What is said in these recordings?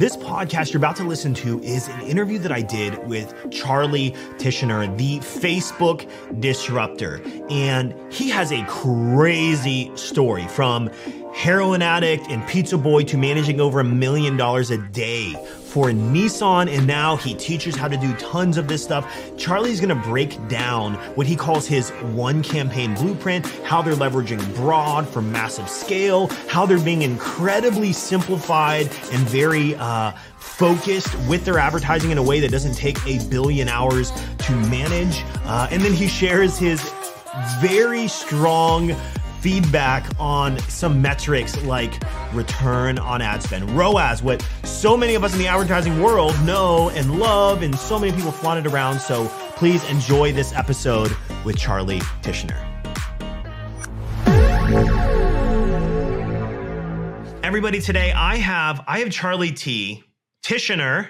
This podcast you're about to listen to is an interview that I did with Charley Tichenor, the Facebook disruptor. And he has a crazy story from heroin addict and pizza boy to managing over a million dollars a day for Nissan, and now he teaches how to do tons of this stuff. Charley's gonna break down what he calls his one campaign blueprint, how they're leveraging broad for massive scale, how they're being incredibly simplified and very uh, focused with their advertising in a way that doesn't take a billion hours to manage. Uh, and then he shares his very strong feedback on some metrics like return on ad spend, ROAS, what so many of us in the advertising world know and love, and so many people flaunt it around. So please enjoy this episode with Charley Tichenor. Everybody, today I have I have Charley T. Tichenor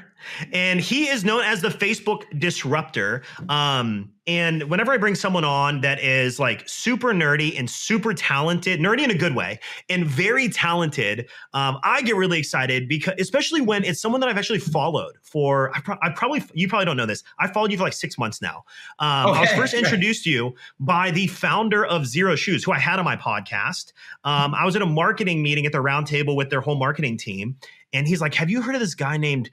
and he is known as the Facebook disruptor. Um, and whenever I bring someone on that is like super nerdy and super talented, nerdy in a good way, and very talented, um, I get really excited because, especially when it's someone that I've actually followed for. I, pro- I probably you probably don't know this. I followed you for like six months now. Um, okay. I was first introduced to you by the founder of Xero Shoes, who I had on my podcast. Um, I was at a marketing meeting at the roundtable with their whole marketing team, and he's like, "Have you heard of this guy named?"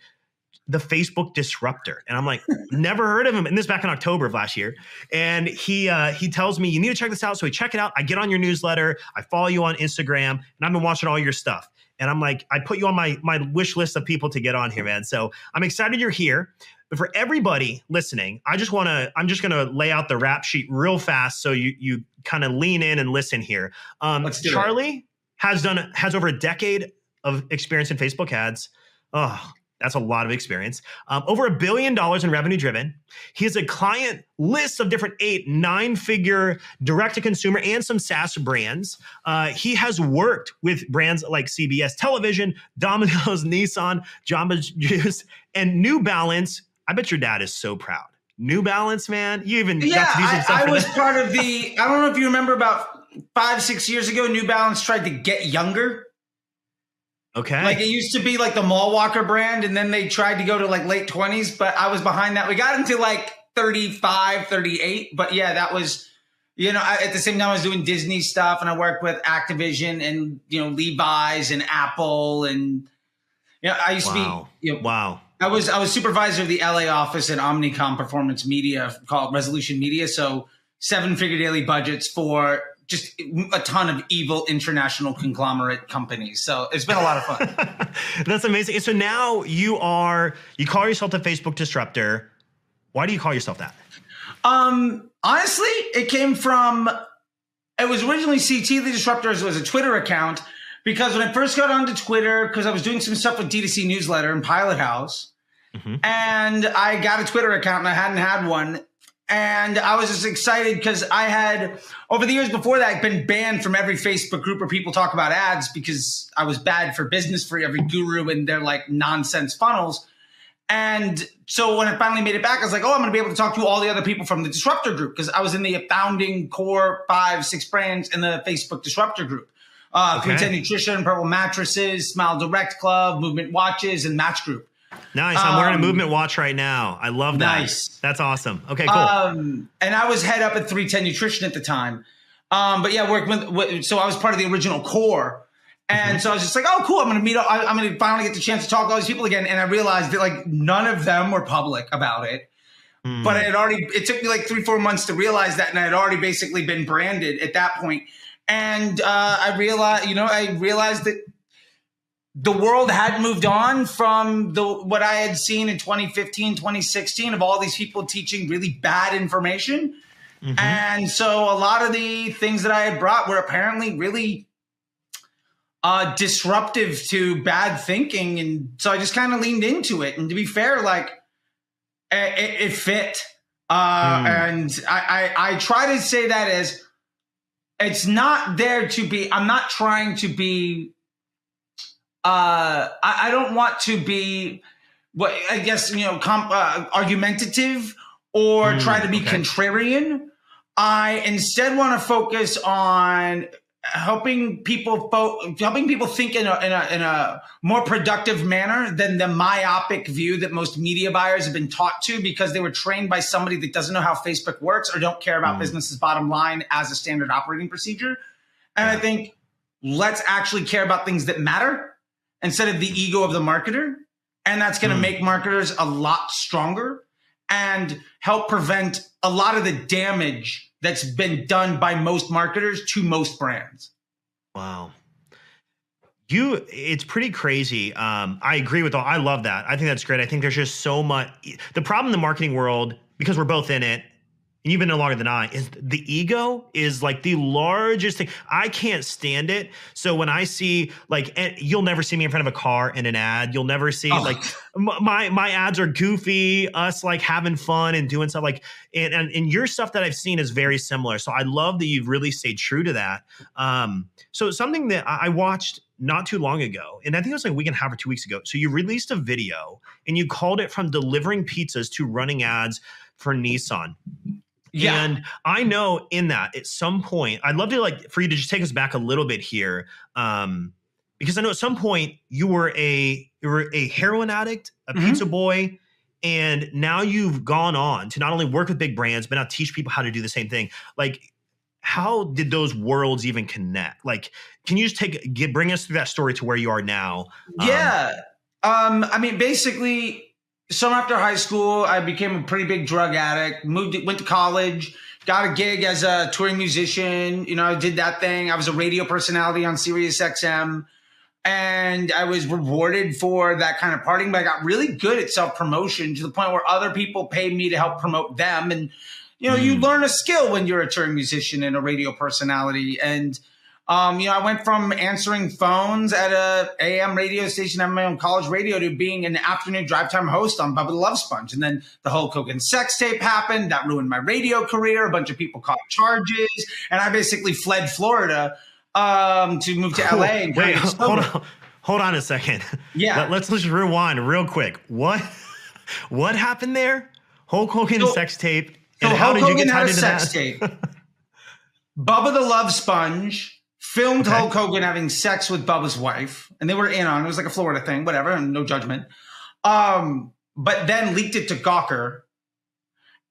The Facebook disruptor. And I'm like, never heard of him. And this back in October of last year. And he uh, he tells me, you need to check this out. So we check it out. I get on your newsletter. I follow you on Instagram, and I've been watching all your stuff. And I'm like, I put you on my my wish list of people to get on here, man. So I'm excited you're here. But for everybody listening, I just want to I'm just going to lay out the rap sheet real fast so you you kind of lean in and listen here. Um, Charlie it. has done has over a decade of experience in Facebook ads. Oh, that's a lot of experience. Um, over a billion dollars in revenue driven. He has a client list of different eight, nine figure direct to consumer and some SaaS brands. Uh, he has worked with brands like CBS Television, Domino's, Nissan, Jamba Juice, and New Balance. I bet your dad is so proud. New Balance, man. You even yeah, I, I was part of the. I don't know if you remember about five, six years ago. New Balance tried to get younger Okay. Like it used to be like the Mall Walker brand, and then they tried to go to like late 20s, but I was behind that. We got into like 35, 38. But yeah, that was, you know, I, at the same time, I was doing Disney stuff and I worked with Activision and, you know, Levi's and Apple. And, you know, I used wow. to be, you know, wow. I was, I was supervisor of the LA office at Omnicom Performance Media called Resolution Media. So seven figure daily budgets for just a ton of evil international conglomerate companies. So it's been a lot of fun. That's amazing. So now you are you call yourself the Facebook disruptor. Why do you call yourself that? Um, honestly, it came from it was originally CT the disruptor it was a Twitter account because when I first got onto Twitter because I was doing some stuff with D2C newsletter and Pilot House. Mm-hmm. And I got a Twitter account and I hadn't had one and I was just excited because I had over the years before that been banned from every Facebook group where people talk about ads because I was bad for business for every guru and their like nonsense funnels. And so when I finally made it back, I was like, oh, I'm going to be able to talk to all the other people from the disruptor group because I was in the founding core five, six brands in the Facebook disruptor group. Uh, okay. 310 Nutrition, Purple Mattresses, Smile Direct Club, Movement Watches, and Match Group. Nice. I'm wearing a um, movement watch right now. I love that. Nice. That's awesome. Okay, cool. Um, and I was head up at 310 Nutrition at the time. Um, but yeah, work with, with, so I was part of the original core. And mm-hmm. so I was just like, oh, cool. I'm going to meet up. I, am going to finally get the chance to talk to all these people again. And I realized that like none of them were public about it. Mm. But I had already, it took me like three, four months to realize that. And I had already basically been branded at that point. And uh, I realized, you know, I realized that the world had moved on from the what I had seen in 2015, 2016 of all these people teaching really bad information. Mm-hmm. And so a lot of the things that I had brought were apparently really uh, disruptive to bad thinking. And so I just kind of leaned into it. And to be fair, like it, it fit. Uh, mm. And I, I, I try to say that as it's not there to be, I'm not trying to be uh, I, I, don't want to be what I guess you know comp, uh, argumentative or mm, try to be okay. contrarian. I instead want to focus on helping people fo- helping people think in a, in a in a more productive manner than the myopic view that most media buyers have been taught to because they were trained by somebody that doesn't know how Facebook works or don't care about mm. business's bottom line as a standard operating procedure. And I think let's actually care about things that matter instead of the ego of the marketer. And that's going to mm. make marketers a lot stronger and help prevent a lot of the damage that's been done by most marketers to most brands. Wow. You, it's pretty crazy. Um, I agree with all. I love that. I think that's great. I think there's just so much. The problem in the marketing world, because we're both in it, and you've been no longer than I, is the ego is like the largest thing. I can't stand it. So when I see like, you'll never see me in front of a car in an ad. You'll never see oh. like my my ads are goofy, us like having fun and doing stuff like, and, and and your stuff that I've seen is very similar. So I love that you've really stayed true to that. Um, so something that I watched not too long ago, and I think it was like a week and a half or two weeks ago. So you released a video and you called it from delivering pizzas to running ads for Nissan. Yeah. And I know in that at some point, I'd love to like for you to just take us back a little bit here. Um, because I know at some point you were a you were a heroin addict, a mm-hmm. pizza boy, and now you've gone on to not only work with big brands, but now teach people how to do the same thing. Like, how did those worlds even connect? Like, can you just take get, bring us through that story to where you are now? Yeah. Um, um I mean, basically, some after high school, I became a pretty big drug addict. Moved, went to college, got a gig as a touring musician. You know, I did that thing. I was a radio personality on Sirius XM, and I was rewarded for that kind of partying. But I got really good at self promotion to the point where other people paid me to help promote them. And you know, mm. you learn a skill when you're a touring musician and a radio personality, and um, you know, I went from answering phones at a AM radio station at my own college radio to being an afternoon drive time host on Bubba the Love Sponge. And then the Hulk Hogan sex tape happened. That ruined my radio career. A bunch of people caught charges. And I basically fled Florida um, to move to LA. And Wait, hold on. Hold on a second. Yeah. Let, us just rewind real quick. What what happened there? Hulk Hogan so, sex tape. And so how Hulk did you Hogan get tied into sex that? tape. Bubba the Love Sponge filmed okay. Hulk Hogan having sex with Bubba's wife, and they were in on it. It was like a Florida thing, whatever, and no judgment. Um, but then leaked it to Gawker,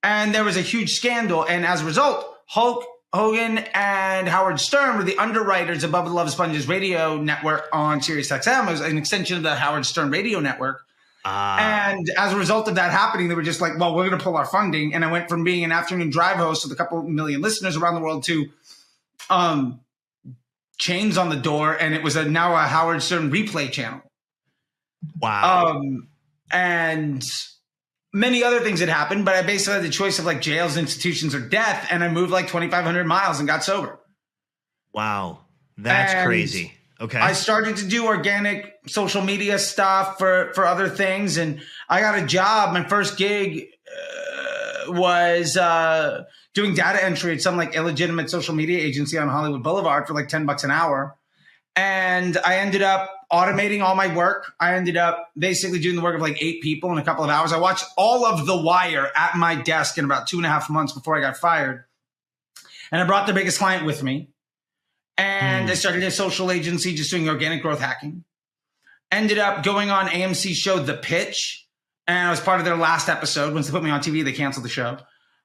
and there was a huge scandal. And as a result, Hulk Hogan and Howard Stern were the underwriters of Bubba the Love Sponge's radio network on Sirius XM. It was an extension of the Howard Stern radio network. Uh, and as a result of that happening, they were just like, well, we're going to pull our funding. And I went from being an afternoon drive host with a couple million listeners around the world to um, chains on the door, and it was a now a Howard Stern replay channel. Wow. Um, and many other things had happened, but I basically had the choice of like jails, institutions, or death, and I moved like 2,500 miles and got sober. Wow, that's and crazy. Okay. I started to do organic social media stuff for for other things, and I got a job. My first gig uh, was uh, doing data entry at some like illegitimate social media agency on Hollywood Boulevard for like 10 bucks an hour. And I ended up automating all my work. I ended up basically doing the work of like eight people in a couple of hours. I watched all of The Wire at my desk in about two and a half months before I got fired. And I brought the biggest client with me. And mm. I started a social agency just doing organic growth hacking. Ended up going on AMC show The Pitch. And I was part of their last episode. Once they put me on TV, they canceled the show.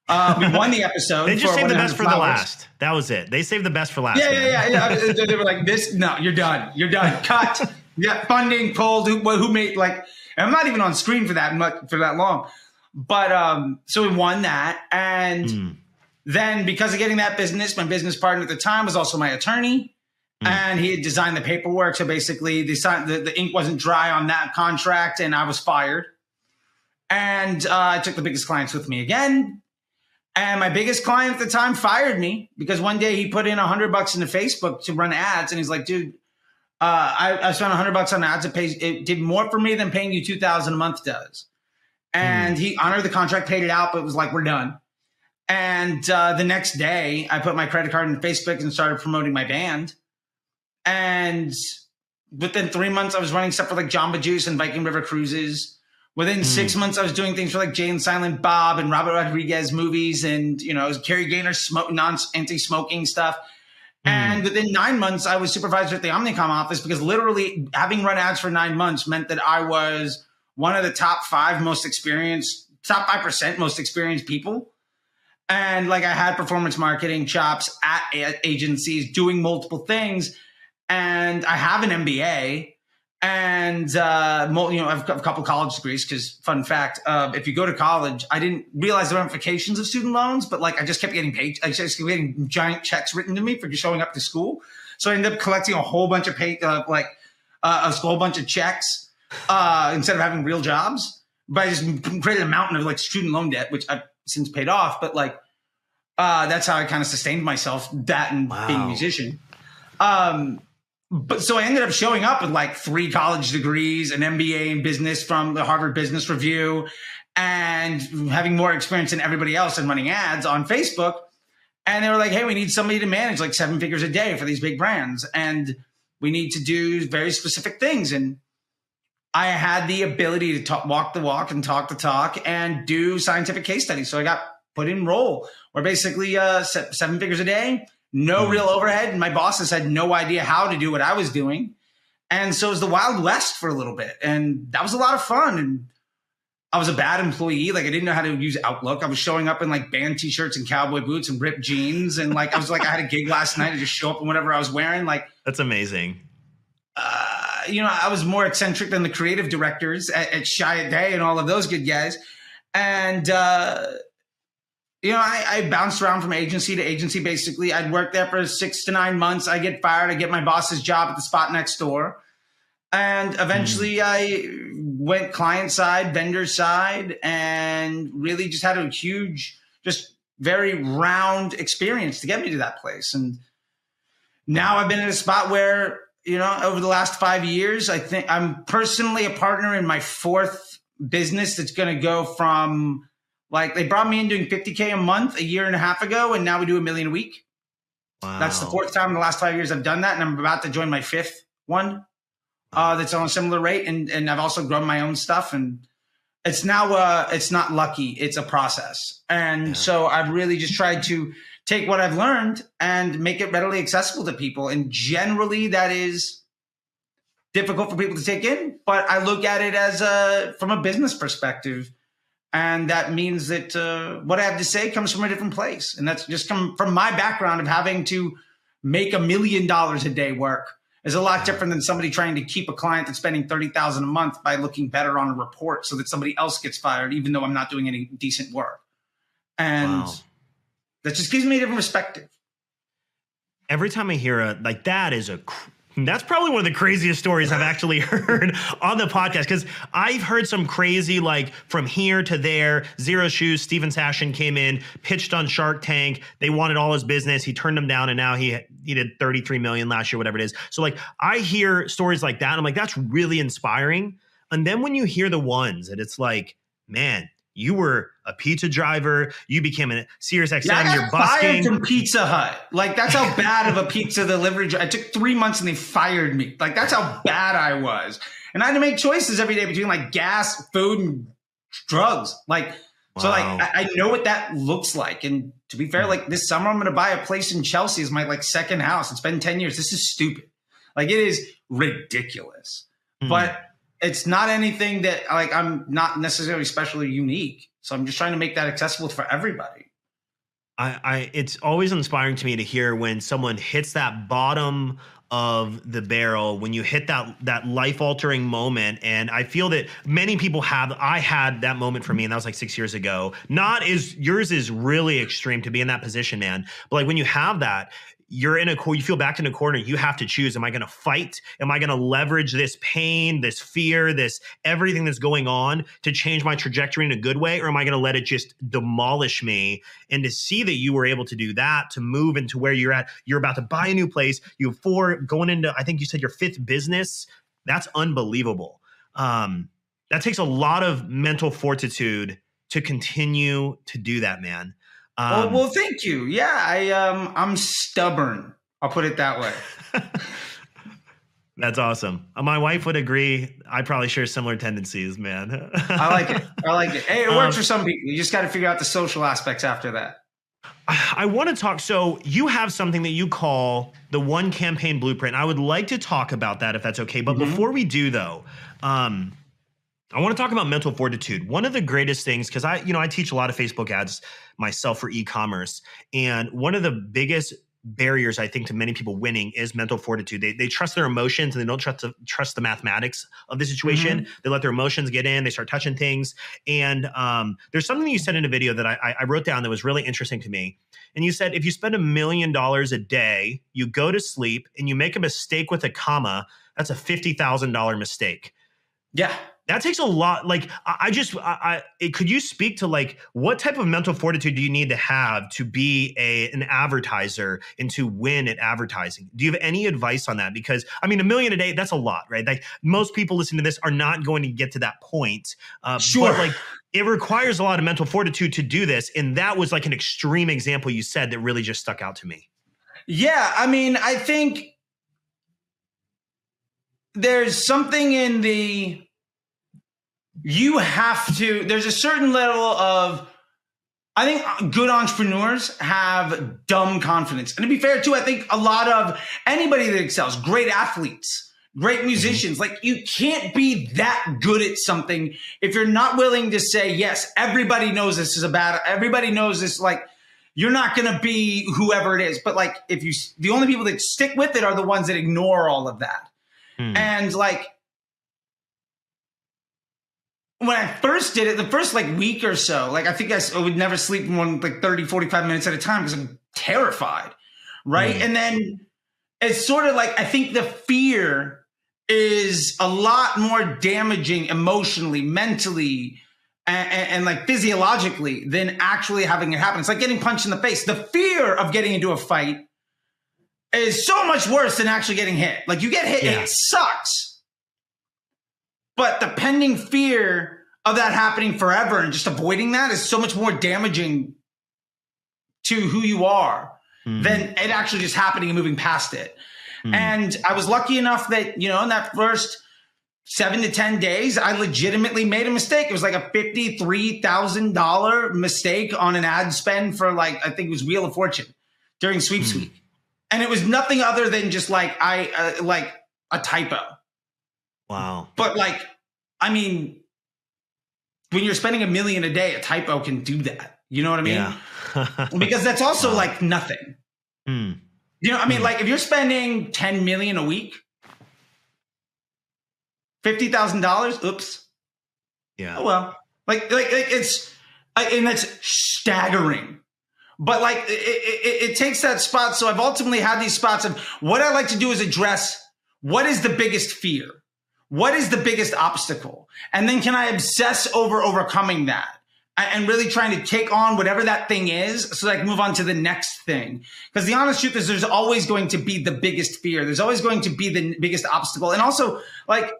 Uh, we won the episode. they just saved the best for flowers. the last. That was it. They saved the best for last. Yeah, yeah, yeah, yeah. they were like, "This, no, you're done. You're done. Cut. yeah, funding pulled. Who, who made like? I'm not even on screen for that much for that long. But um, so we won that, and mm. then because of getting that business, my business partner at the time was also my attorney. Mm. And he had designed the paperwork. So basically, the, the, the ink wasn't dry on that contract, and I was fired. And uh, I took the biggest clients with me again and my biggest client at the time fired me because one day he put in a hundred bucks into Facebook to run ads, and he's like, "Dude, uh, I, I spent a hundred bucks on ads. It pays. It did more for me than paying you two thousand a month does." And mm. he honored the contract, paid it out, but it was like, "We're done." And uh, the next day, I put my credit card in Facebook and started promoting my band. And within three months, I was running stuff for like Jamba Juice and Viking River Cruises. Within mm. six months, I was doing things for like Jay and Silent Bob and Robert Rodriguez movies, and you know, Carrie Gaynor smoke non anti smoking stuff. And within nine months, I was supervisor at the Omnicom office because literally having run ads for nine months meant that I was one of the top five most experienced, top 5% most experienced people. And like I had performance marketing chops at agencies doing multiple things. And I have an MBA and uh, you know I've got a couple college degrees because fun fact, uh, if you go to college, I didn't realize the ramifications of student loans, but like I just kept getting paid, I just kept getting giant checks written to me for just showing up to school. So I ended up collecting a whole bunch of pay, uh, like uh, a whole bunch of checks uh, instead of having real jobs. But I just created a mountain of like student loan debt, which I've since paid off. But like uh, that's how I kind of sustained myself. That and wow. being a musician. Um, but so I ended up showing up with like three college degrees, an MBA in business from the Harvard Business Review, and having more experience than everybody else in running ads on Facebook. And they were like, hey, we need somebody to manage like seven figures a day for these big brands. And we need to do very specific things. And I had the ability to talk, walk the walk and talk the talk and do scientific case studies. So I got put in role where basically uh, seven figures a day no real overhead. And my bosses had no idea how to do what I was doing. And so it was the Wild West for a little bit. And that was a lot of fun. And I was a bad employee. Like I didn't know how to use Outlook. I was showing up in like band t-shirts and cowboy boots and ripped jeans. And like I was like, I had a gig last night and just show up in whatever I was wearing. Like that's amazing. Uh, you know, I was more eccentric than the creative directors at, at Chiat Day and all of those good guys. And uh, you know, I, I, bounced around from agency to agency. Basically, I'd work there for six to nine months. I get fired. I get my boss's job at the spot next door, and eventually, mm. I went client side, vendor side, and really just had a huge, just very round experience to get me to that place. And now I've been in a spot where you know, over the last five years, I think I'm personally a partner in my fourth business that's going to go from like they brought me in doing 50K a month a year and a half ago, and now we do a million a week. Wow. That's the fourth time in the last five years I've done that, and I'm about to join my fifth one uh, that's on a similar rate. And and I've also grown my own stuff, and it's now uh, it's not lucky; it's a process. And yeah. so I've really just tried to take what I've learned and make it readily accessible to people. And generally, that is difficult for people to take in. But I look at it as a from a business perspective and that means that uh, what I have to say comes from a different place, and that's just come from my background of having to make a million dollars a day work is a lot different than somebody trying to keep a client that's spending thirty thousand a month by looking better on a report so that somebody else gets fired, even though I'm not doing any decent work, and wow. that just gives me a different perspective. Every time I hear a like that is a that's probably one of the craziest stories I've actually heard on the podcast because I've heard some crazy, like from here to there. Xero Shoes, Steven Sashen came in, pitched on Shark Tank. They wanted all his business. He turned them down, and now he he did 33 million last year, whatever it is. So, like, I hear stories like that. I'm like, that's really inspiring. And then when you hear the ones and it's like, man, you were a pizza driver. You became a Sirius XM. Yeah, you're busking. from Pizza Hut. Like that's how bad of a pizza delivery. I took three months and they fired me. Like that's how bad I was. And I had to make choices every day between like gas, food, and drugs. Like wow. so, like I, I, know what that looks like. And to be fair, like this summer I'm going to buy a place in Chelsea as my like second house. It's been ten years. This is stupid. Like it is ridiculous. Mm. But it's not anything that like I'm not necessarily especially unique. So I'm just trying to make that accessible for everybody. I, I it's always inspiring to me to hear when someone hits that bottom of the barrel when you hit that that life altering moment and i feel that many people have i had that moment for me and that was like six years ago not is yours is really extreme to be in that position man but like when you have that you're in a you feel backed in a corner you have to choose am i going to fight? Am i going to leverage this pain this fear this everything that's going on to change my trajectory in a good way? Or am i going to let it just demolish me? And to see that you were able to do that to move into where you're at you're about to buy a new place you have four going into i think you said your fifth business that's unbelievable. Um that takes a lot of mental fortitude to continue to do that man um, well, well, thank you. Yeah, I um, I'm stubborn. I'll put it that way. That's awesome. My wife would agree. I probably share similar tendencies, man. I like it. I like it. Hey, it works um, for some people. You just got to figure out the social aspects after that. I want to talk. So you have something that you call the one campaign blueprint. I would like to talk about that if that's okay. But mm-hmm. before we do, though, um, I want to talk about mental fortitude. One of the greatest things, because I, you know, I teach a lot of Facebook ads myself for e-commerce, and one of the biggest barriers I think to many people winning is mental fortitude. They, they trust their emotions and they don't trust the, trust the mathematics of the situation. Mm-hmm. They let their emotions get in. They start touching things. And um, there's something you said in a video that I, I wrote down that was really interesting to me. And you said if you spend a million dollars a day, you go to sleep and you make a mistake with a comma, that's a fifty thousand dollar mistake. Yeah that takes a lot like i, just I, I, could you speak to like what type of mental fortitude do you need to have to be a an advertiser and to win at advertising? Do you have any advice on that? Because i mean a million a day that's a lot right? Like most people listening to this are not going to get to that point uh, sure. but like it requires a lot of mental fortitude to do this and that was like an extreme example you said that really just stuck out to me. Yeah i mean i think there's something in the you have to, there's a certain level of, I think good entrepreneurs have dumb confidence. And to be fair, too, I think a lot of anybody that excels, great athletes, great mm-hmm. musicians, like you can't be that good at something if you're not willing to say, yes, everybody knows this is a bad, everybody knows this, like, you're not going to be whoever it is. But like, if you, the only people that stick with it are the ones that ignore all of that. Hmm. And like, when I first did it, the first like week or so, like I think I would never sleep more than like 30, 45 minutes at a time because I'm terrified. Right. Mm. And then it's sort of like I think the fear is a lot more damaging emotionally, mentally, and, and, and, like physiologically than actually having it happen. It's like getting punched in the face. The fear of getting into a fight is so much worse than actually getting hit. Like you get hit, yeah. it sucks but the pending fear of that happening forever and just avoiding that is so much more damaging to who you are mm. than it actually just happening and moving past it. Mm. And I was lucky enough that, you know, in that first seven to 10 days, I legitimately made a mistake. It was like a $53,000 mistake on an ad spend for like, I think it was Wheel of Fortune during sweeps mm. week. And it was nothing other than just like, I, uh, like a typo. Wow. But like, I mean, when you're spending a million a day, a typo can do that. You know what I mean? Yeah. because that's also like nothing. Mm. You know, I mean, mm. like if you're spending 10 million a week, fifty thousand dollars, oops. Yeah. Oh well. Like, like, like it's and that's staggering. But like it, it, it takes that spot. So I've ultimately had these spots of what I like to do is address what is the biggest fear? What is the biggest obstacle? And then can I obsess over overcoming that? and really trying to take on whatever that thing is so that I can move on to the next thing. Because the honest truth is there's always going to be the biggest fear. There's always going to be the biggest obstacle. And also, like,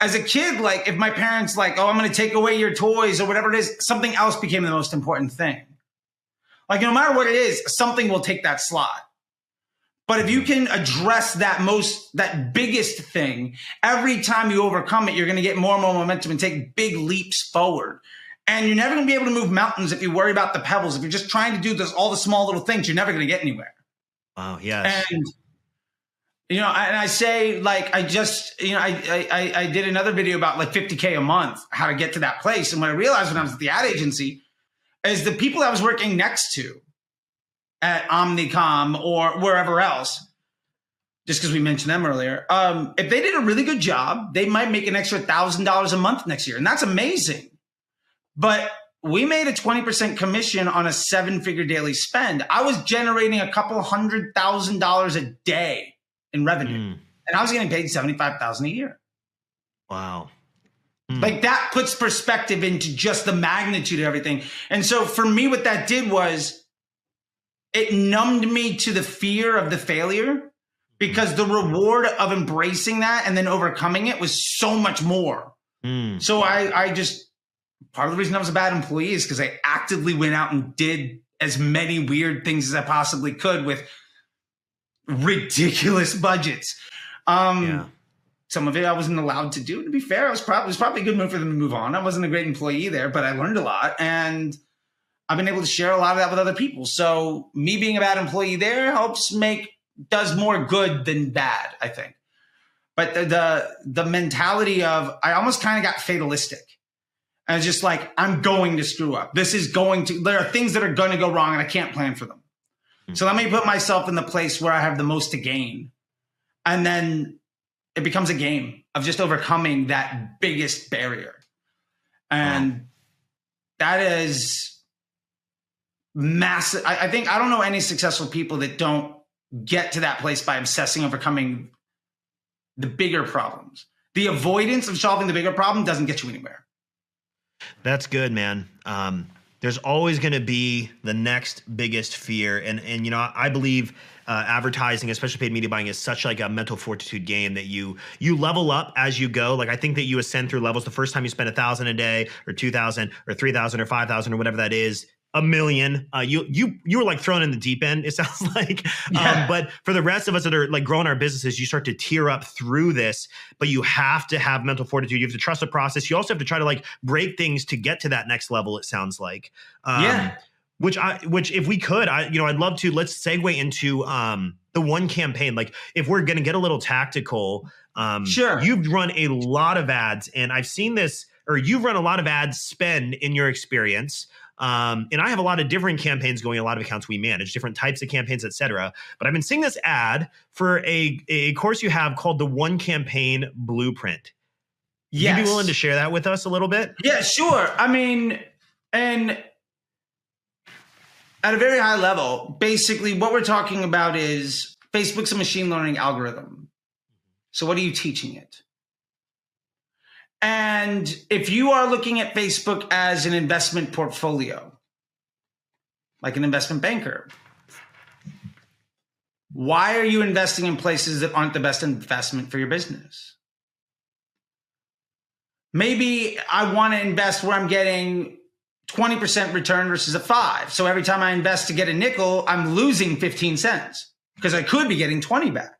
as a kid, like, if my parents, like, oh, I'm going to take away your toys or whatever it is, something else became the most important thing. Like, no matter what it is, something will take that slot. But if you can address that most, that biggest thing, every time you overcome it, you're going to get more and more momentum and take big leaps forward. And you're never going to be able to move mountains if you worry about the pebbles. If you're just trying to do this, all the small little things, you're never going to get anywhere. Wow. Yes. And, you know, and I say like, I just, you know, I, I, I did another video about like 50K a month, how to get to that place. And what I realized when I was at the ad agency is the people I was working next to, at Omnicom or wherever else, just because we mentioned them earlier, um, if they did a really good job, they might make an extra thousand dollars a month next year, and that's amazing. But we made a 20% commission on a seven figure daily spend. I was generating a couple hundred thousand dollars a day in revenue, mm. and I was getting paid 75,000 a year. Wow. Mm. Like that puts perspective into just the magnitude of everything. And so for me, what that did was it numbed me to the fear of the failure because the reward of embracing that and then overcoming it was so much more. Mm. So I, I just part of the reason I was a bad employee is because I actively went out and did as many weird things as I possibly could with ridiculous budgets. Um, yeah. Some of it I wasn't allowed to do. To be fair, I was probably it was probably a good move for them to move on. I wasn't a great employee there, but I learned a lot and I've been able to share a lot of that with other people. So me being a bad employee there helps make does more good than bad, I think. But the the, the mentality of I almost kind of got fatalistic. And it's just like I'm going to screw up. This is going to there are things that are going to go wrong and I can't plan for them. Mm-hmm. So let me put myself in the place where I have the most to gain. And then it becomes a game of just overcoming that biggest barrier. And wow. that is massive. I, I, think I don't know any successful people that don't get to that place by obsessing overcoming the bigger problems. The avoidance of solving the bigger problem doesn't get you anywhere. That's good, man. Um, there's always going to be the next biggest fear and and you know i believe uh, advertising especially paid media buying is such like a mental fortitude game that you you level up as you go like i think that you ascend through levels the first time you spend a thousand a day or two thousand or three thousand or five thousand or whatever that is a million. Uh, you you you were like thrown in the deep end. It sounds like. Um, yeah. Um, but for the rest of us that are like growing our businesses, you start to tear up through this. But you have to have mental fortitude. You have to trust the process. You also have to try to like break things to get to that next level. It sounds like. Um, yeah. Which I which if we could, I you know I'd love to. Let's segue into um the one campaign. Like if we're gonna get a little tactical. Um, sure. You've run a lot of ads, and I've seen this or you've run a lot of ads spend in your experience. Um, and I have a lot of different campaigns going, a lot of accounts we manage, different types of campaigns, etc. But I've been seeing this ad for a, a course you have called the One Campaign Blueprint. Yes. You be willing to share that with us a little bit? Yeah, sure. I mean, and at a very high level, basically what we're talking about is Facebook's a machine learning algorithm. So what are you teaching it? And if you are looking at Facebook as an investment portfolio, like an investment banker, why are you investing in places that aren't the best investment for your business? Maybe I want to invest where I'm getting 20% return versus a five. So every time I invest to get a nickel, I'm losing 15 cents because I could be getting 20 back.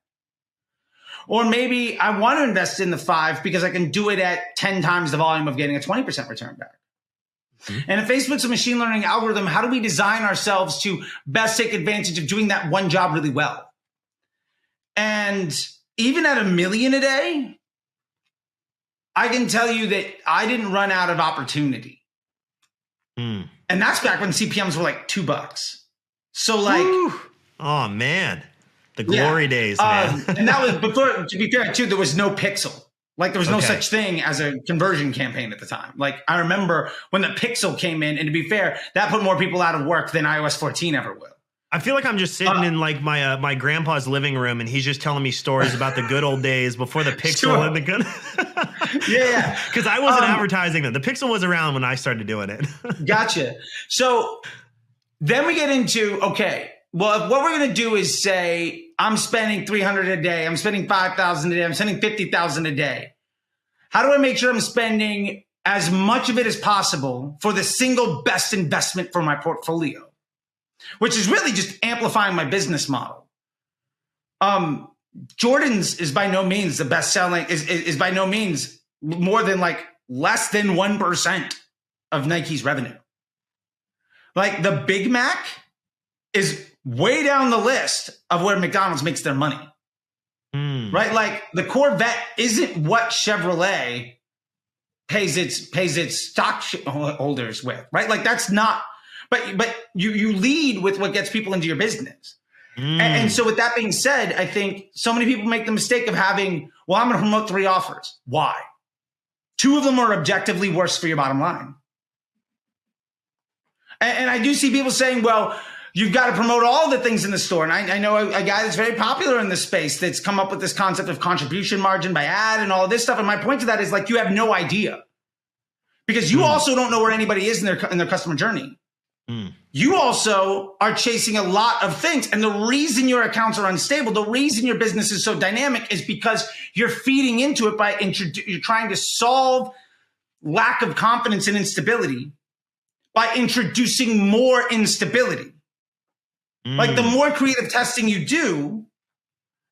Or maybe I want to invest in the five because I can do it at 10 times the volume of getting a 20% return back. Mm-hmm. And if Facebook's a machine learning algorithm, how do we design ourselves to best take advantage of doing that one job really well? And even at a million a day, I can tell you that I didn't run out of opportunity. Mm. And that's back when CPMs were like two bucks. So like, oh man, the glory yeah. days, man. Um, and that was before. To be fair, too, there was no pixel. Like there was no okay. such thing as a conversion campaign at the time. Like I remember when the Pixel came in, and to be fair, that put more people out of work than iOS 14 ever will. I feel like I'm just sitting uh, in like my uh, my grandpa's living room, and he's just telling me stories about the good old days before the Pixel sure. and the good. yeah, because I wasn't um, advertising them. The Pixel was around when I started doing it. gotcha. So then we get into okay. Well, what we're going to do is say, I'm spending 300 a day. I'm spending 5,000 a day. I'm spending 50,000 a day. How do I make sure I'm spending as much of it as possible for the single best investment for my portfolio? Which is really just amplifying my business model. Um, Jordan's is by no means the best selling, is, is, is by no means more than like less than 1% of Nike's revenue. Like the Big Mac is way down the list of where McDonald's makes their money. Mm. Right? Like the Corvette isn't what Chevrolet pays its pays its stock holders with, right? Like that's not but but you you lead with what gets people into your business. Mm. And, and, so with that being said, I think so many people make the mistake of having, well, I'm going to promote three offers. Why? Two of them are objectively worse for your bottom line. And, and I do see people saying, well, You've got to promote all the things in the store. And I, I know a, a, guy that's very popular in this space that's come up with this concept of contribution margin by ad and all of this stuff. And my point to that is like, you have no idea because you mm. also don't know where anybody is in their, in their customer journey. Mm. You also are chasing a lot of things. And the reason your accounts are unstable, the reason your business is so dynamic is because you're feeding into it by introdu- you're trying to solve lack of confidence and instability by introducing more instability. Mm. Like the mm. more creative testing you do,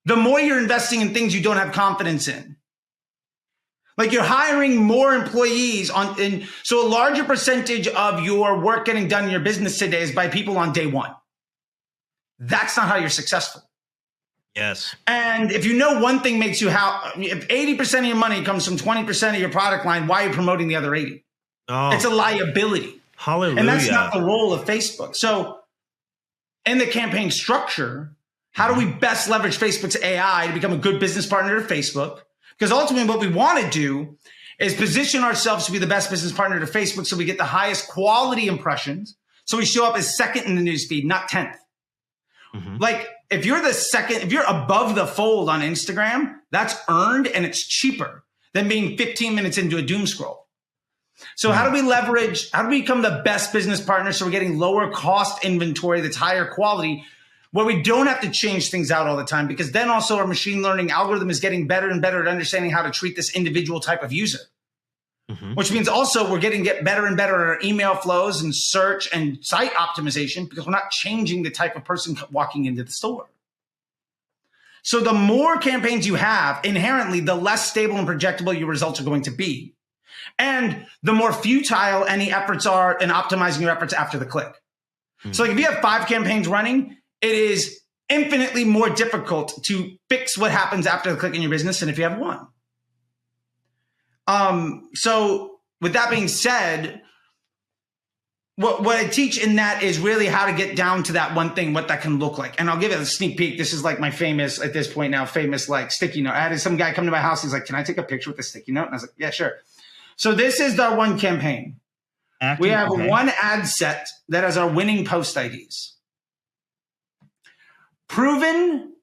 the more you're investing in things you don't have confidence in. Like you're hiring more employees on, and so a larger percentage of your work getting done in your business today is by people on day one. That's not how you're successful. Yes. And if you know one thing makes you how, if 80% of your money comes from 20% of your product line, why are you promoting the other 80? Oh, It's a liability. hallelujah. And that's not the role of Facebook. So, in the campaign structure, how do we best leverage Facebook's AI to become a good business partner to Facebook? Because ultimately, what we want to do is position ourselves to be the best business partner to Facebook so we get the highest quality impressions. So we show up as second in the newsfeed, not 10th. Mhm. Like, if you're the second, if you're above the fold on Instagram, that's earned and it's cheaper than being 15 minutes into a doom scroll. So how do we leverage, how do we become the best business partner so we're getting lower cost inventory that's higher quality where we don't have to change things out all the time because then also our machine learning algorithm is getting better and better at understanding how to treat this individual type of user. Mhm. Which means also we're getting get better and better at our email flows and search and site optimization because we're not changing the type of person walking into the store. So the more campaigns you have, inherently, the less stable and projectable your results are going to be. And the more futile any efforts are in optimizing your efforts after the click. So like if you have five campaigns running, it is infinitely more difficult to fix what happens after the click in your business than if you have one. Um, so with that being said, what, what I teach in that is really how to get down to that one thing, what that can look like. And I'll give it a sneak peek. This is like my famous, at this point now, famous like sticky note. I had some guy come to my house. He's like, can I take a picture with a sticky note? And I was like, yeah, sure. So this is our one campaign. Active- We have okay. one ad set that has our winning post IDs. Proven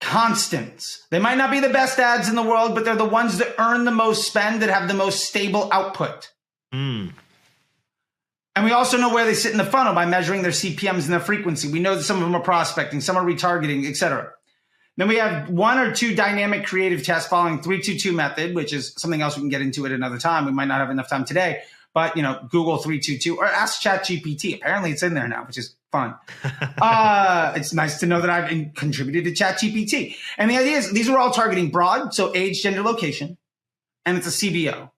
constants. They might not be the best ads in the world, but they're the ones that earn the most spend that have the most stable output. Mm. And we also know where they sit in the funnel by measuring their CPMs and their frequency. We know that some of them are prospecting, some are retargeting, etc. Then we have one or two dynamic creative tests following 322 method, which is something else we can get into at another time. We might not have enough time today, but you know, Google 322 or ask ChatGPT. Apparently it's in there now, which is fun. uh, it's nice to know that I've in- contributed to ChatGPT. And the idea is these are all targeting broad, so age, gender, location, and it's a CBO.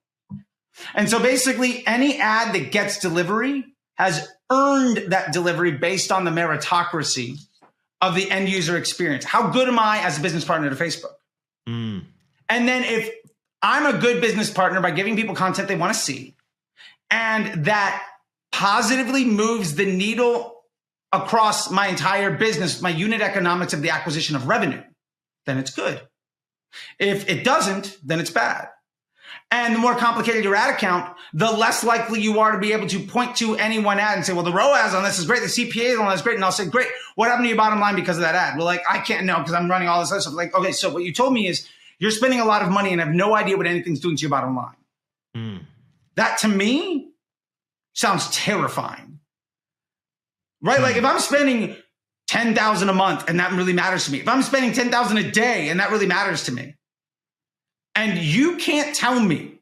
And so basically, any ad that gets delivery has earned that delivery based on the meritocracy of the end user experience. How good am I as a business partner to Facebook? Mm. And then if I'm a good business partner by giving people content they want to see, and that positively moves the needle across my entire business, my unit economics of the acquisition of revenue, then it's good. If it doesn't, then it's bad. And the more complicated your ad account, the less likely you are to be able to point to any one ad and say, well, the ROAS on this is great. The CPA on this is great. And I'll say, great. What happened to your bottom line because of that ad? Well, like, I can't know because I'm running all this other stuff. Like, okay, so what you told me is you're spending a lot of money and have no idea what anything's doing to your bottom line. Mm. That to me sounds terrifying. Right? Like if I'm spending 10,000 a month and that really matters to me. If I'm spending 10,000 a day and that really matters to me. And you can't tell me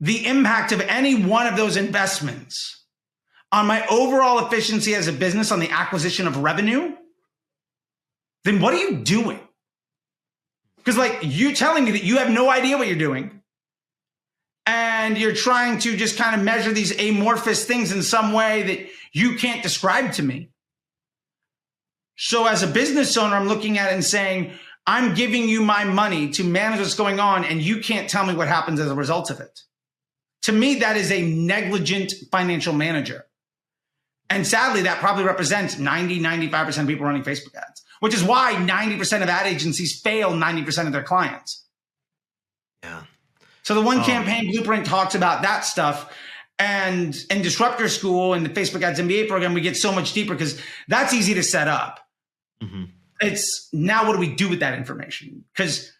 the impact of any one of those investments on my overall efficiency as a business on the acquisition of revenue, then what are you doing? Because like you're telling me that you have no idea what you're doing and you're trying to just kind of measure these amorphous things in some way that you can't describe to me. So as a business owner, I'm looking at it and saying, I'm giving you my money to manage what's going on, and you can't tell me what happens as a result of it. To me, that is a negligent financial manager. And sadly, that probably represents 90, 95% of people running Facebook ads, which is why 90% of ad agencies fail 90% of their clients. Yeah. So the one Oh. campaign blueprint talks about that stuff. And in Disruptor School and the Facebook Ads MBA program, we get so much deeper because that's easy to set up. Mhm. It's now what do we do with that information? Because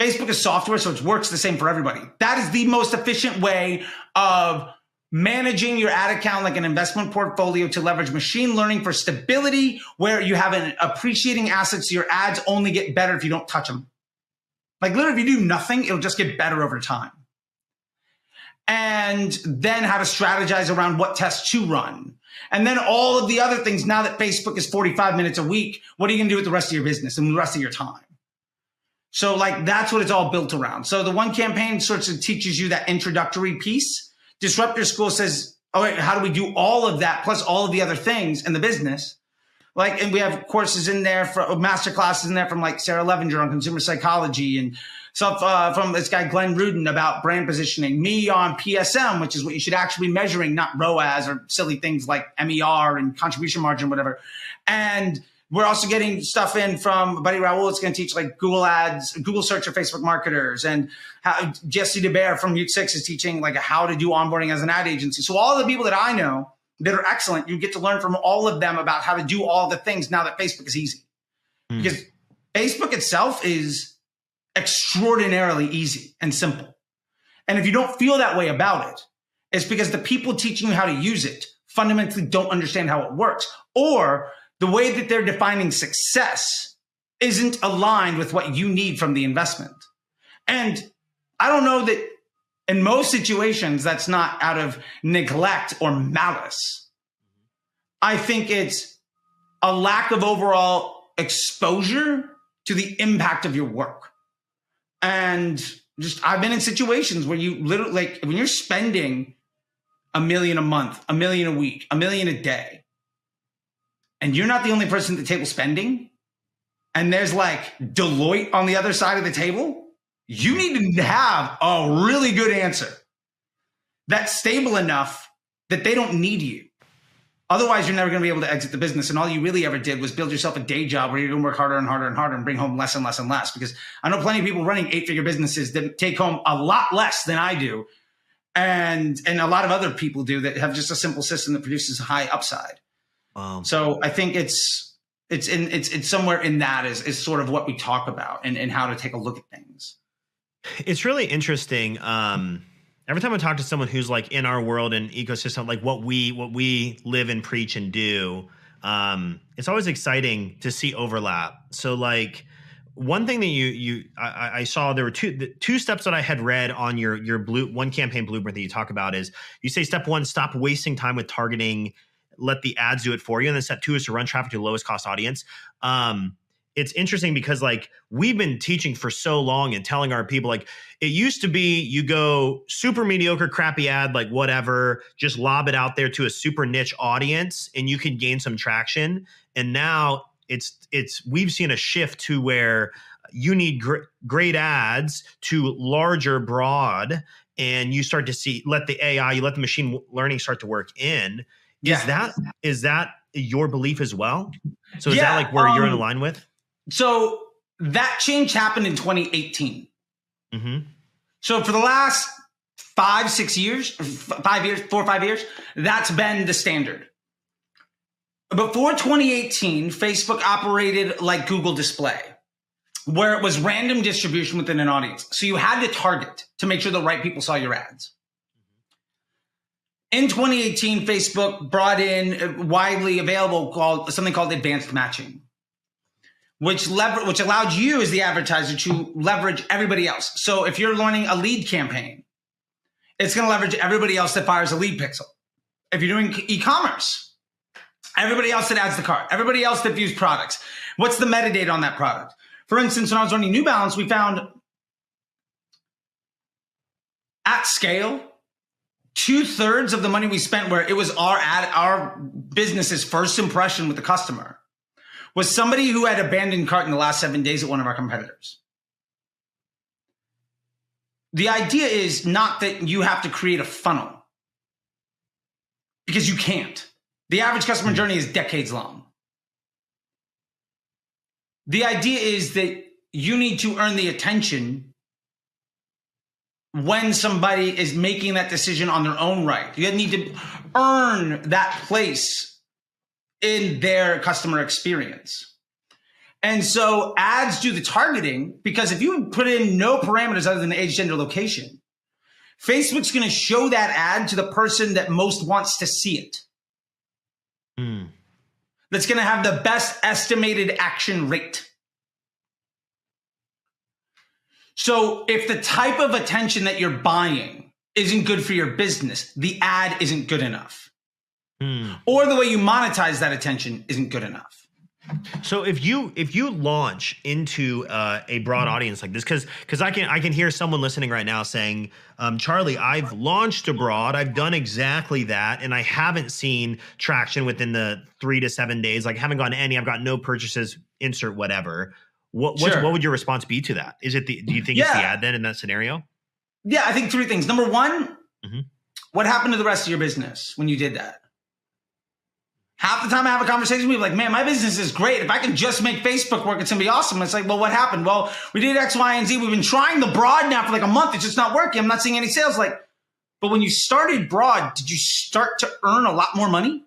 Facebook is software, so it works the same for everybody. That is the most efficient way of managing your ad account like an investment portfolio to leverage machine learning for stability, where you have an appreciating assets. So your ads only get better if you don't touch them. Like literally, if you do nothing, it'll just get better over time. And then how to strategize around what tests to run. And then all of the other things. Now that Facebook is 45 minutes a week, what are you going to do with the rest of your business and the rest of your time? So like that's what it's all built around. So the one campaign sort of teaches you that introductory piece. Disruptor School says, oh, all right, how do we do all of that plus all of the other things in the business? Like, and we have courses in there for master classes in there from like Sarah Levinger on consumer psychology and stuff uh, from this guy Glenn Rudin about brand positioning. Me on PSM, which is what you should actually be measuring, not ROAS or silly things like MER and contribution margin, whatever. And we're also getting stuff in from Buddy Raoul. It's going to teach like Google Ads, Google Search for Facebook marketers, and how Jesse DeBear from Mute Six is teaching like how to do onboarding as an ad agency. So all the people that I know that are excellent, you get to learn from all of them about how to do all the things now that Facebook is easy. Mm. Because Facebook itself is extraordinarily easy and simple. And if you don't feel that way about it, it's because the people teaching you how to use it fundamentally don't understand how it works or the way that they're defining success isn't aligned with what you need from the investment. And I don't know that in most situations that's not out of neglect or malice. I think it's a lack of overall exposure to the impact of your work. And just I've been in situations where you literally like when you're spending a million a month, a million a week, a million a day, and you're not the only person at the table spending, and there's like Deloitte on the other side of the table, you need to have a really good answer that's stable enough that they don't need you. Otherwise, you're never going to be able to exit the business. And all you really ever did was build yourself a day job where you're going to work harder and harder and harder and bring home less and less and less. Because I know plenty of people running eight figure businesses that take home a lot less than I do. And, and a lot of other people do that have just a simple system that produces a high upside. Um, so I think it's it's in it's it's somewhere in that is is sort of what we talk about and, and how to take a look at things. It's really interesting. Um, every time I talk to someone who's like in our world and ecosystem, like what we what we live and preach and do, um, it's always exciting to see overlap. So like one thing that you you I, I, saw there were two the two steps that I had read on your your blue one campaign blueprint that you talk about is you say step one stop wasting time with targeting let the ads do it for you. And then step two is to run traffic to the lowest cost audience. Um, it's interesting because like we've been teaching for so long and telling our people like it used to be you go super mediocre crappy ad like whatever just lob it out there to a super niche audience and you can gain some traction and now it's it's we've seen a shift to where you need gr- great ads to larger broad and you start to see let the ai you let the machine learning start to work in yeah. Is that is that your belief as well? So is yeah, that like where um, you're in um, line with? So that change happened in 2018. Mm-hmm. So for the last five, six years, five years, four or five years, that's been the standard. Before 2018, Facebook operated like Google Display, where it was random distribution within an audience. So you had to target to make sure the right people saw your ads in 2018, Facebook brought in widely available called something called advanced matching, which lever- which allowed you as the advertiser to leverage everybody else. So if you're learning a lead campaign, it's going to leverage everybody else that fires a lead pixel. If you're doing e-commerce, everybody else that adds the cart, everybody else that views products, what's the metadata on that product? For instance, when I was running New Balance, we found at scale two thirds of the money we spent where it was our ad, our business's first impression with the customer was somebody who had abandoned cart in the last seven days at one of our competitors. The idea is not that you have to create a funnel because you can't. The average customer hmm. journey is decades long. The idea is that you need to earn the attention when somebody is making that decision on their own right. You need to earn that place in their customer experience. And so ads do the targeting because if you put in no parameters other than age, gender, location, Facebook's going to show that ad to the person that most wants to see it. Mm. That's going to have the best estimated action rate. So if the type of attention that you're buying isn't good for your business, the ad isn't good enough. Hmm. Or the way you monetize that attention isn't good enough. So if you if you launch into uh, a broad audience like this, because because I can I can hear someone listening right now saying, um, Charley, I've launched abroad, I've done exactly that, and I haven't seen traction within the three to seven days. Like, I haven't gotten any. I've got no purchases. Insert whatever. What what's, Sure. what would your response be to that? Is it the? Do you think it's the ad then in that scenario? Yeah, I think three things. Number one, Mhm. what happened to the rest of your business when you did that? Half the time I have a conversation with people like, man, my business is great. If I can just make Facebook work, it's gonna be awesome. It's like, well, what happened? Well, we did X, Y, and Z. We've been trying the broad now for like a month. It's just not working. I'm not seeing any sales. Like, but when you started broad, did you start to earn a lot more money?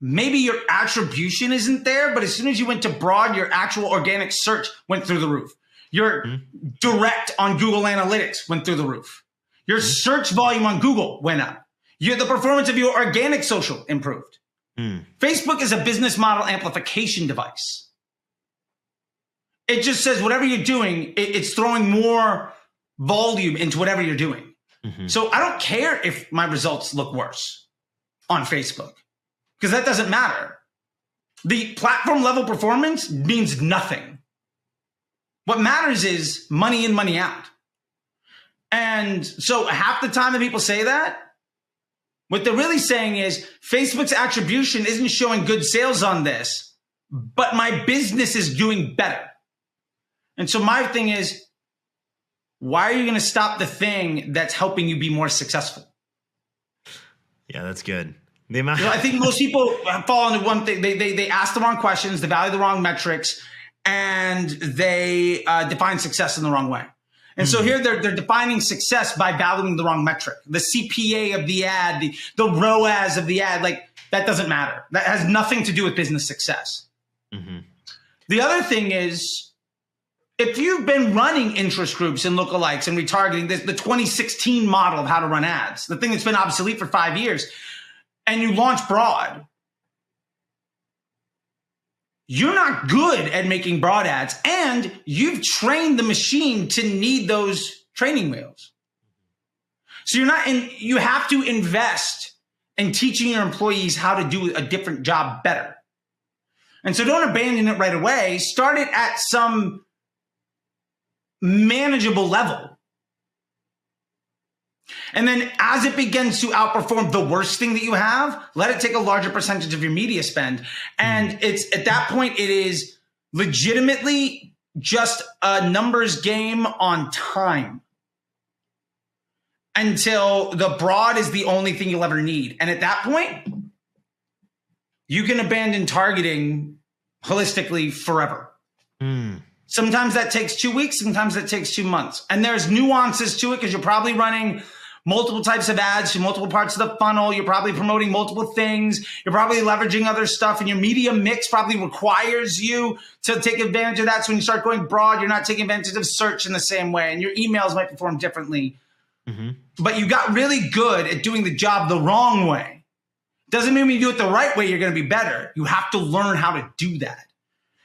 Maybe your attribution isn't there, but as soon as you went to broad, your actual organic search went through the roof. Your hmm. direct on Google Analytics went through the roof. Your hmm. search volume on Google went up. Your, the performance of your organic social improved. Hmm. Facebook is a business model amplification device. It just says whatever you're doing, it- it's throwing more volume into whatever you're doing. Mhm. So I don't care if my results look worse on Facebook because that doesn't matter. The platform level performance means nothing. What matters is money in, money out. And so half the time that people say that, what they're really saying is Facebook's attribution isn't showing good sales on this, but my business is doing better. And so my thing is, why are you going to stop the thing that's helping you be more successful? Yeah, that's good. The amount. You know, I think most people fall into one thing. They, they, they ask the wrong questions, they value the wrong metrics, and they uh, define success in the wrong way. And so here they're, they're defining success by valuing the wrong metric. The CPA of the ad, the, the ROAS of the ad, like that doesn't matter. That has nothing to do with business success. Mhm. The other thing is, if you've been running interest groups and lookalikes and retargeting, the, the 2016 model of how to run ads, the thing that's been obsolete for five years, and you launch broad, you're not good at making broad ads, and you've trained the machine to need those training wheels. So you're not in, you have to invest in teaching your employees how to do a different job better. And so don't abandon it right away. Start it at some manageable level. And then as it begins to outperform the worst thing that you have, let it take a larger percentage of your media spend. And it's at that point, it is legitimately just a numbers game on time until the broad is the only thing you'll ever need. And at that point, you can abandon targeting holistically forever. Hmm. Sometimes that takes two weeks, sometimes that takes two months. And there's nuances to it because you're probably running multiple types of ads to multiple parts of the funnel. You're probably promoting multiple things. You're probably leveraging other stuff, and your media mix probably requires you to take advantage of that. So when you start going broad, you're not taking advantage of search in the same way, and your emails might perform differently. Mhm. But you got really good at doing the job the wrong way. Doesn't mean when you do it the right way, you're going to be better. You have to learn how to do that.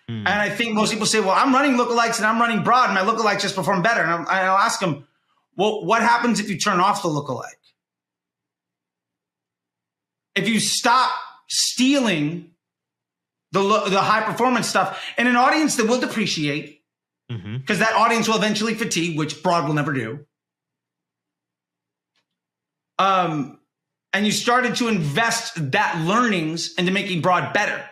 Hmm. And I think most people say, well, I'm running lookalikes and I'm running broad, and my lookalikes just perform better. And, and I'll ask them, well, what happens if you turn off the lookalike? If you stop stealing the, the high performance stuff in an audience that will depreciate, because that audience will eventually fatigue, which broad will never do. Um, and you started to invest that learnings into making broad better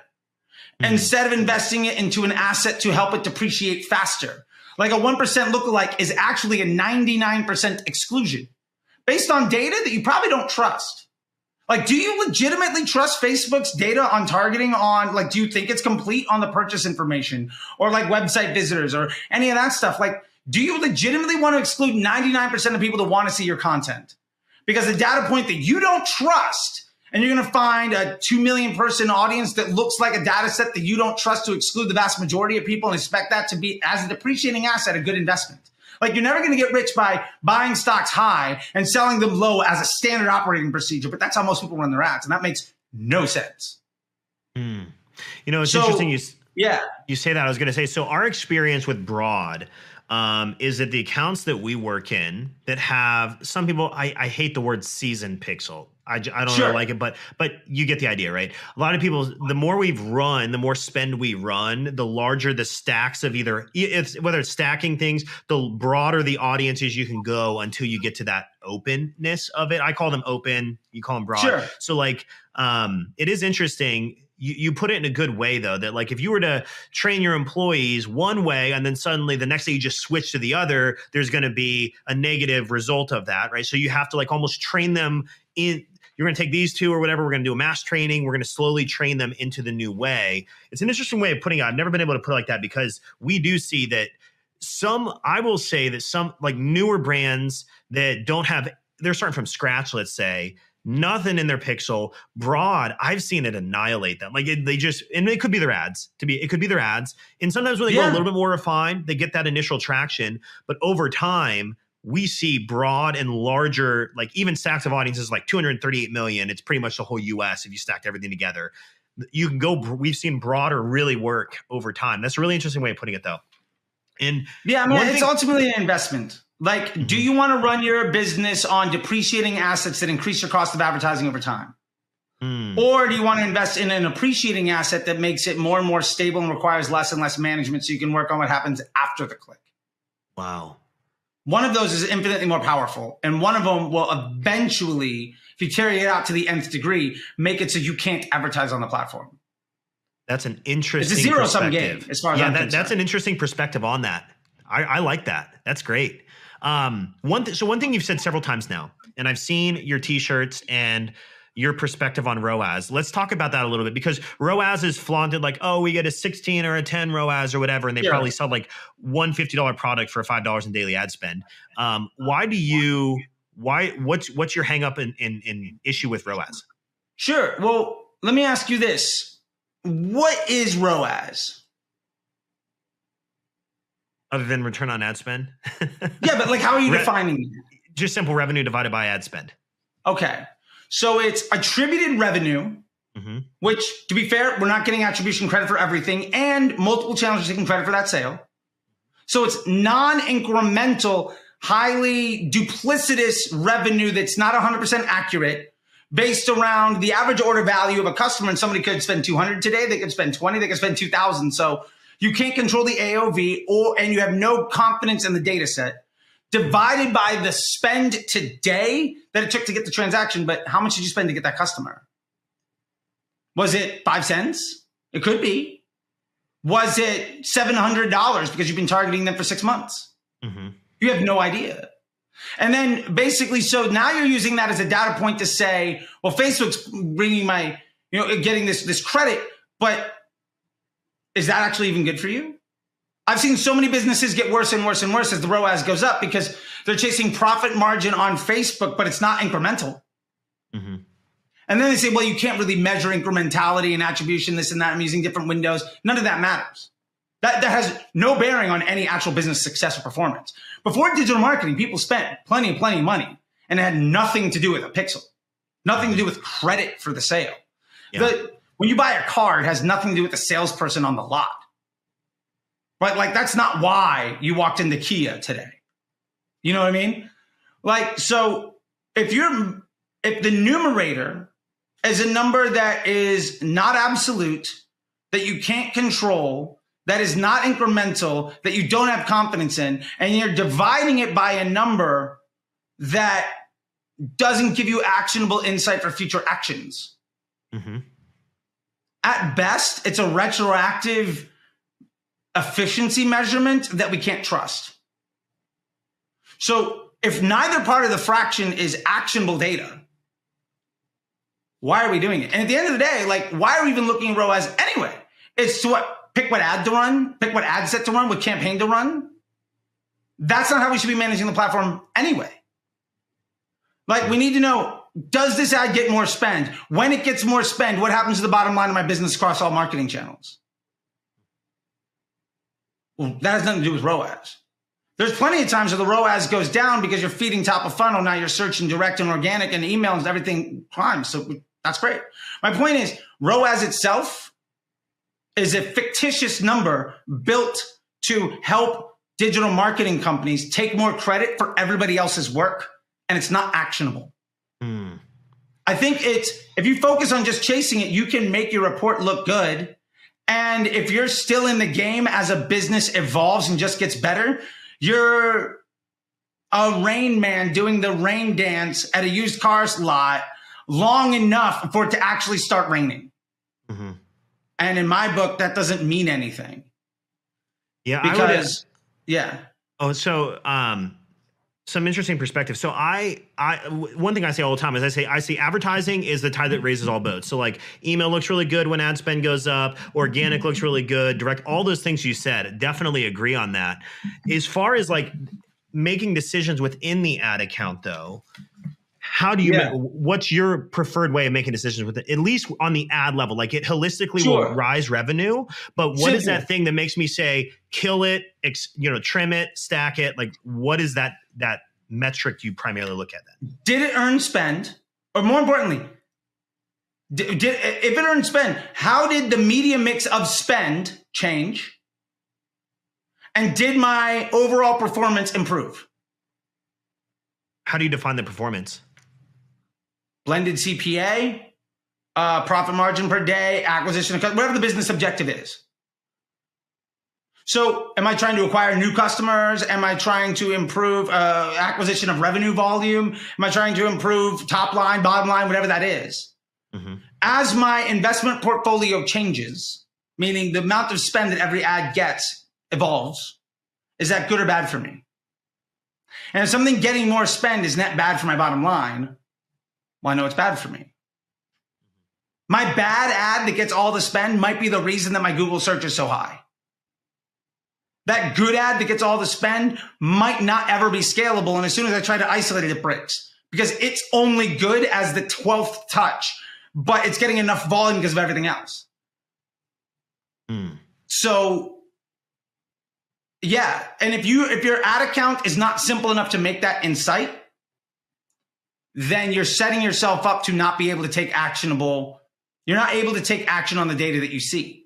instead of investing it into an asset to help it depreciate faster. Like a 1% lookalike is actually a 99% exclusion based on data that you probably don't trust. Like, do you legitimately trust Facebook's data on targeting on, like, do you think it's complete on the purchase information or like website visitors or any of that stuff? Like, do you legitimately want to exclude 99% of people that want to see your content? Because the data point that you don't trust and you're going to find a 2 million person audience that looks like a data set that you don't trust to exclude the vast majority of people and expect that to be as a depreciating asset a good investment like you're never going to get rich by buying stocks high and selling them low as a standard operating procedure but that's how most people run their ads and that makes no sense Hmm. You know, it's So- interesting you yeah you say that. I was going to say so. Our experience with broad um, is that the accounts that we work in that have some people, I, I hate the word season pixel. I, I don't sure. really like it, but but you get the idea, right? A lot of people, the more we've run, the more spend we run, the larger the stacks of either it's whether it's stacking things, the broader the audiences you can go until you get to that openness of it. I call them open, you call them broad. Sure. So like, um, it is interesting you, you put it in a good way though that like if you were to train your employees one way and then suddenly the next day you just switch to the other there's going to be a negative result of that right so you have to like almost train them in you're going to take these two or whatever we're going to do a mass training we're going to slowly train them into the new way. It's an interesting way of putting it. I've never been able to put it like that because we do see that some i will say that some like newer brands that don't have they're starting from scratch let's say nothing in their pixel broad i've seen it annihilate them. Like it, they just and it could be their ads to be it could be their ads. And sometimes when they yeah. go a little bit more refined they get that initial traction. But over time we see broad and larger like even stacks of audiences like 238 million it's pretty much the whole us if you stacked everything together you can go we've seen broader really work over time that's a really interesting way of putting it though and yeah i mean it's thing- ultimately an investment like, do mm-hmm. you want to run your business on depreciating assets that increase your cost of advertising over time? Mm. Or do you want to invest in an appreciating asset that makes it more and more stable and requires less and less management so you can work on what happens after the click? Wow. One of those is infinitely more powerful. And one of them will eventually, if you carry it out to the nth degree, make it so you can't advertise on the platform. That's an interesting It's a zero sum game as far as yeah, that, that's an interesting perspective on that. I, I like that. That's great. Um, one th- so one thing you've said several times now, and I've seen your t-shirts and your perspective on ROAS. Let's talk about that a little bit because ROAS is flaunted like, oh, we get a 16 or a 10 ROAS or whatever, and they yeah. probably sell like one $50 product for five dollars in daily ad spend. Um, why do you why what's what's your hang up in, in, in issue with ROAS? Sure. Well, let me ask you this. What is ROAS? other than return on ad spend? yeah, but like, how are you Re- defining Just simple revenue divided by ad spend. Okay. So it's attributed revenue, mm-hmm. which, to be fair, we're not getting attribution credit for everything, and multiple channels are taking credit for that sale. So it's non incremental, highly duplicitous revenue that's not 100% accurate based around the average order value of a customer. And somebody could spend 200 today, they could spend 20, they could spend 2000. So you can't control the AOV or and you have no confidence in the data set divided by the spend today that it took to get the transaction. But how much did you spend to get that customer? Was it five cents? It could be. Was it $700 because you've been targeting them for six months? Mm-hmm. You have no idea. And then basically, so now you're using that as a data point to say, well, Facebook's bringing my, you know, getting this, this credit, but is that actually even good for you? I've seen so many businesses get worse and worse and worse as the ROAS goes up because they're chasing profit margin on Facebook, but it's not incremental. Mm-hmm. And then they say, well, you can't really measure incrementality and attribution, this and that. I'm using different windows. None of that matters. That, that has no bearing on any actual business success or performance. Before digital marketing, people spent plenty and plenty of money and it had nothing to do with a pixel, nothing to do with credit for the sale. Yeah. The, when you buy a car, it has nothing to do with the salesperson on the lot. But like that's not why you walked into Kia today. You know what I mean? Like so if you're if the numerator is a number that is not absolute, that you can't control, that is not incremental, that you don't have confidence in, and you're dividing it by a number that doesn't give you actionable insight for future actions. Mm-hmm at best, it's a retroactive efficiency measurement that we can't trust. So if neither part of the fraction is actionable data, why are we doing it? And at the end of the day, like, why are we even looking at ROAS anyway? It's to what pick what ad to run, pick what ad set to run, what campaign to run. That's not how we should be managing the platform anyway. Like, we need to know does this ad get more spend? When it gets more spend, what happens to the bottom line of my business across all marketing channels? Well, that has nothing to do with ROAS. There's plenty of times where the ROAS goes down because you're feeding top of funnel. Now you're searching direct and organic and email and everything climbs. So that's great. My point is ROAS itself is a fictitious number built to help digital marketing companies take more credit for everybody else's work and it's not actionable. Mm. I think it's if you focus on just chasing it, you can make your report look good. And if you're still in the game as a business evolves and just gets better, you're a rain man doing the rain dance at a used cars lot long enough for it to actually start raining. hmm And in my book, that doesn't mean anything Yeah, I because, yeah. Oh, so um, some interesting perspective. So I, I, one thing I say all the time is I say I see advertising is the tide that raises all boats. So like email looks really good when ad spend goes up, organic looks really good, direct, all those things you said. Definitely agree on that. As far as like making decisions within the ad account, though. How do you? Yeah. what's your preferred way of making decisions with it? At least on the ad level, like it holistically Sure. will rise revenue. But what is Simple. that thing that makes me say kill it, ex, you know, trim it, stack it? Like, what is that that metric you primarily look at? Then Did it earn spend? Or more importantly, did, did, if it earned spend, how did the media mix of spend change? And did my overall performance improve? how do you define the performance? Blended CPA, uh, profit margin per day, acquisition, whatever the business objective is. So, am I trying to acquire new customers? Am I trying to improve uh, acquisition of revenue volume? Am I trying to improve top line, bottom line, whatever that is? Mhm. As my investment portfolio changes, meaning the amount of spend that every ad gets evolves, is that good or bad for me? And if something getting more spend is net bad for my bottom line, well, I know it's bad for me. My bad ad that gets all the spend might be the reason that my Google search is so high. That good ad that gets all the spend might not ever be scalable. And as soon as I try to isolate it, it breaks because it's only good as the 12th touch, but it's getting enough volume because of everything else. Mm. So yeah, and if you if your ad account is not simple enough to make that insight, then you're setting yourself up to not be able to take actionable. You're not able to take action on the data that you see.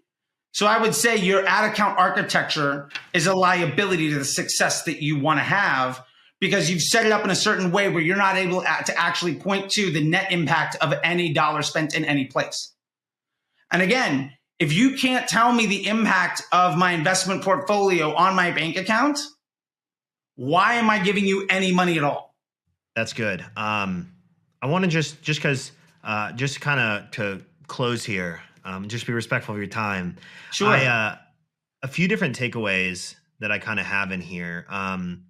So I would say your ad account architecture is a liability to the success that you want to have because you've set it up in a certain way where you're not able to actually point to the net impact of any dollar spent in any place. And again, if you can't tell me the impact of my investment portfolio on my bank account, why am I giving you any money at all? That's good. Um, I want to just just because uh, just kind of to close here, um, just be respectful of your time. Sure. I, uh, a few different takeaways that I kind of have in here um,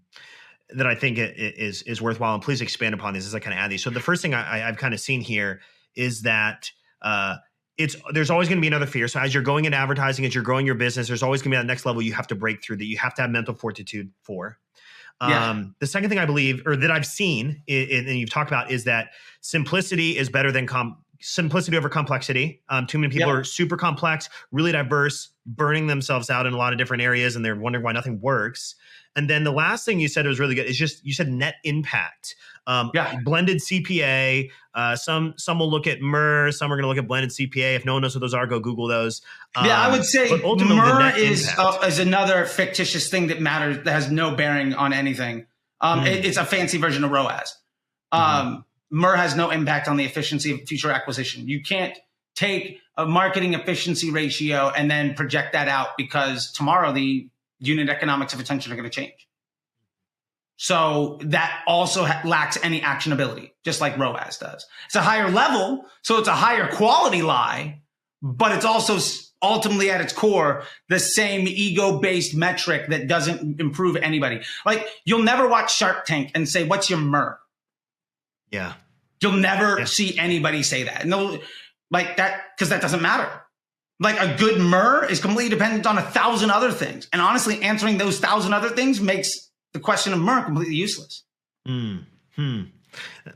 that I think is is worthwhile, and please expand upon these as I kind of add these. So the first thing I, I've kind of seen here is that. Uh, it's there's always going to be another fear. So as you're going into advertising, as you're growing your business, there's always going to be that next level you have to break through that you have to have mental fortitude for. Yeah. Um, the second thing I believe, or that I've seen, and you've talked about, is that simplicity is better than com- simplicity over complexity. Um, too many people Yep. are super complex, really diverse, burning themselves out in a lot of different areas, and they're wondering why nothing works. And then the last thing you said was really good. Is just you said net impact. Um, Yeah. blended CPA. Uh, some some will look at MER. Some are going to look at blended CPA. If no one knows what those are, go Google those. yeah, I Um, would say but ultimately, MER is uh, is another fictitious thing that matters that has no bearing on anything. Um, Mhm. it- it's a fancy version of ROAS. Um, MER has no impact on the efficiency of future acquisition. You can't take a marketing efficiency ratio and then project that out because tomorrow the unit economics of attention are going to change. So that also ha- lacks any actionability, just like ROAS does. It's a higher level, so it's a higher quality lie, but it's also ultimately at its core the same ego-based metric that doesn't improve anybody. Like you'll never watch Shark Tank and say, "What's your MER?" Yeah. You'll never Yeah. see anybody say that. And they'll like that because that doesn't matter. Like a good MER is completely dependent on a thousand other things. And honestly, answering those thousand other things makes the question of MER completely useless. Hmm. Hmm.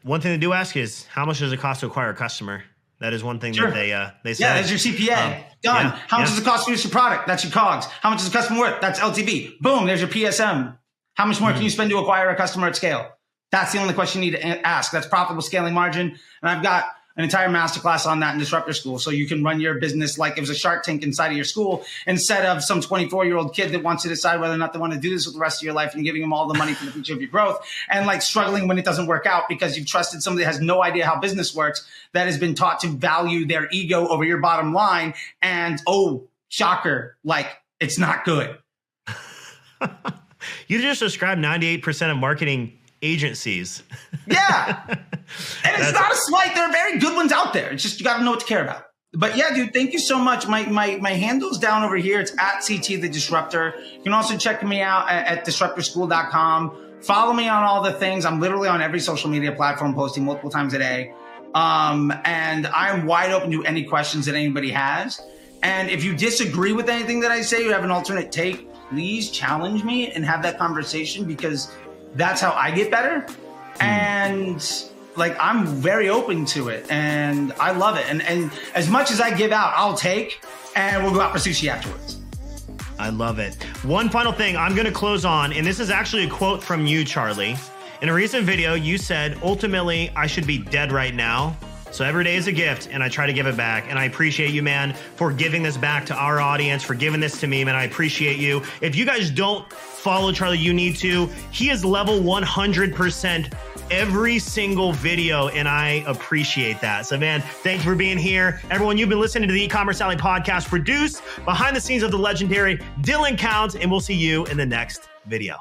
One thing they do ask is how much does it cost to acquire a customer? That is one thing Sure. that they uh they say. Yeah, that's your CPA. Um, Done. yeah, How much yeah. does it cost to use your product? That's your COGS. How much is the customer worth? That's LTV. Boom, there's your PSM. How much more Hmm. can you spend to acquire a customer at scale? That's the only question you need to ask. That's profitable scaling margin. And I've got an entire masterclass on that in Disruptor School. So you can run your business like it was a shark tank inside of your school instead of some 24 year old kid that wants to decide whether or not they want to do this with the rest of your life and giving them all the money for the future of your growth and like struggling when it doesn't work out because you've trusted somebody that has no idea how business works that has been taught to value their ego over your bottom line. And oh, shocker, like it's not good. you just described 98% of marketing agencies. Yeah. and it's not a slight. There are very good ones out there. It's just you got to know what to care about. But yeah, dude, thank you so much. My my my handle's down over here. It's at CT the Disruptor. You can also check me out at, at disruptorschool.com. Follow me on all the things. I'm literally on every social media platform posting multiple times a day. Um, and I'm wide open to any questions that anybody has. And if you disagree with anything that I say, you have an alternate take, please challenge me and have that conversation because that's how I get better. Mm. And like I'm very open to it and I love it. And and as much as I give out, I'll take and we'll go out for sushi afterwards. I love it. One final thing I'm going to close on, and this is actually a quote from you, Charley. In a recent video, you said, ultimately, I should be dead right now. So every day is a gift, and I try to give it back. And I appreciate you, man, for giving this back to our audience, for giving this to me, man. I appreciate you. If you guys don't follow Charley, you need to. He is level 100% every single video, and I appreciate that. So, man, thank you for being here. Everyone, you've been listening to the E-Commerce Alley podcast produced behind the scenes of the legendary Dylan Counts, and we'll see you in the next video.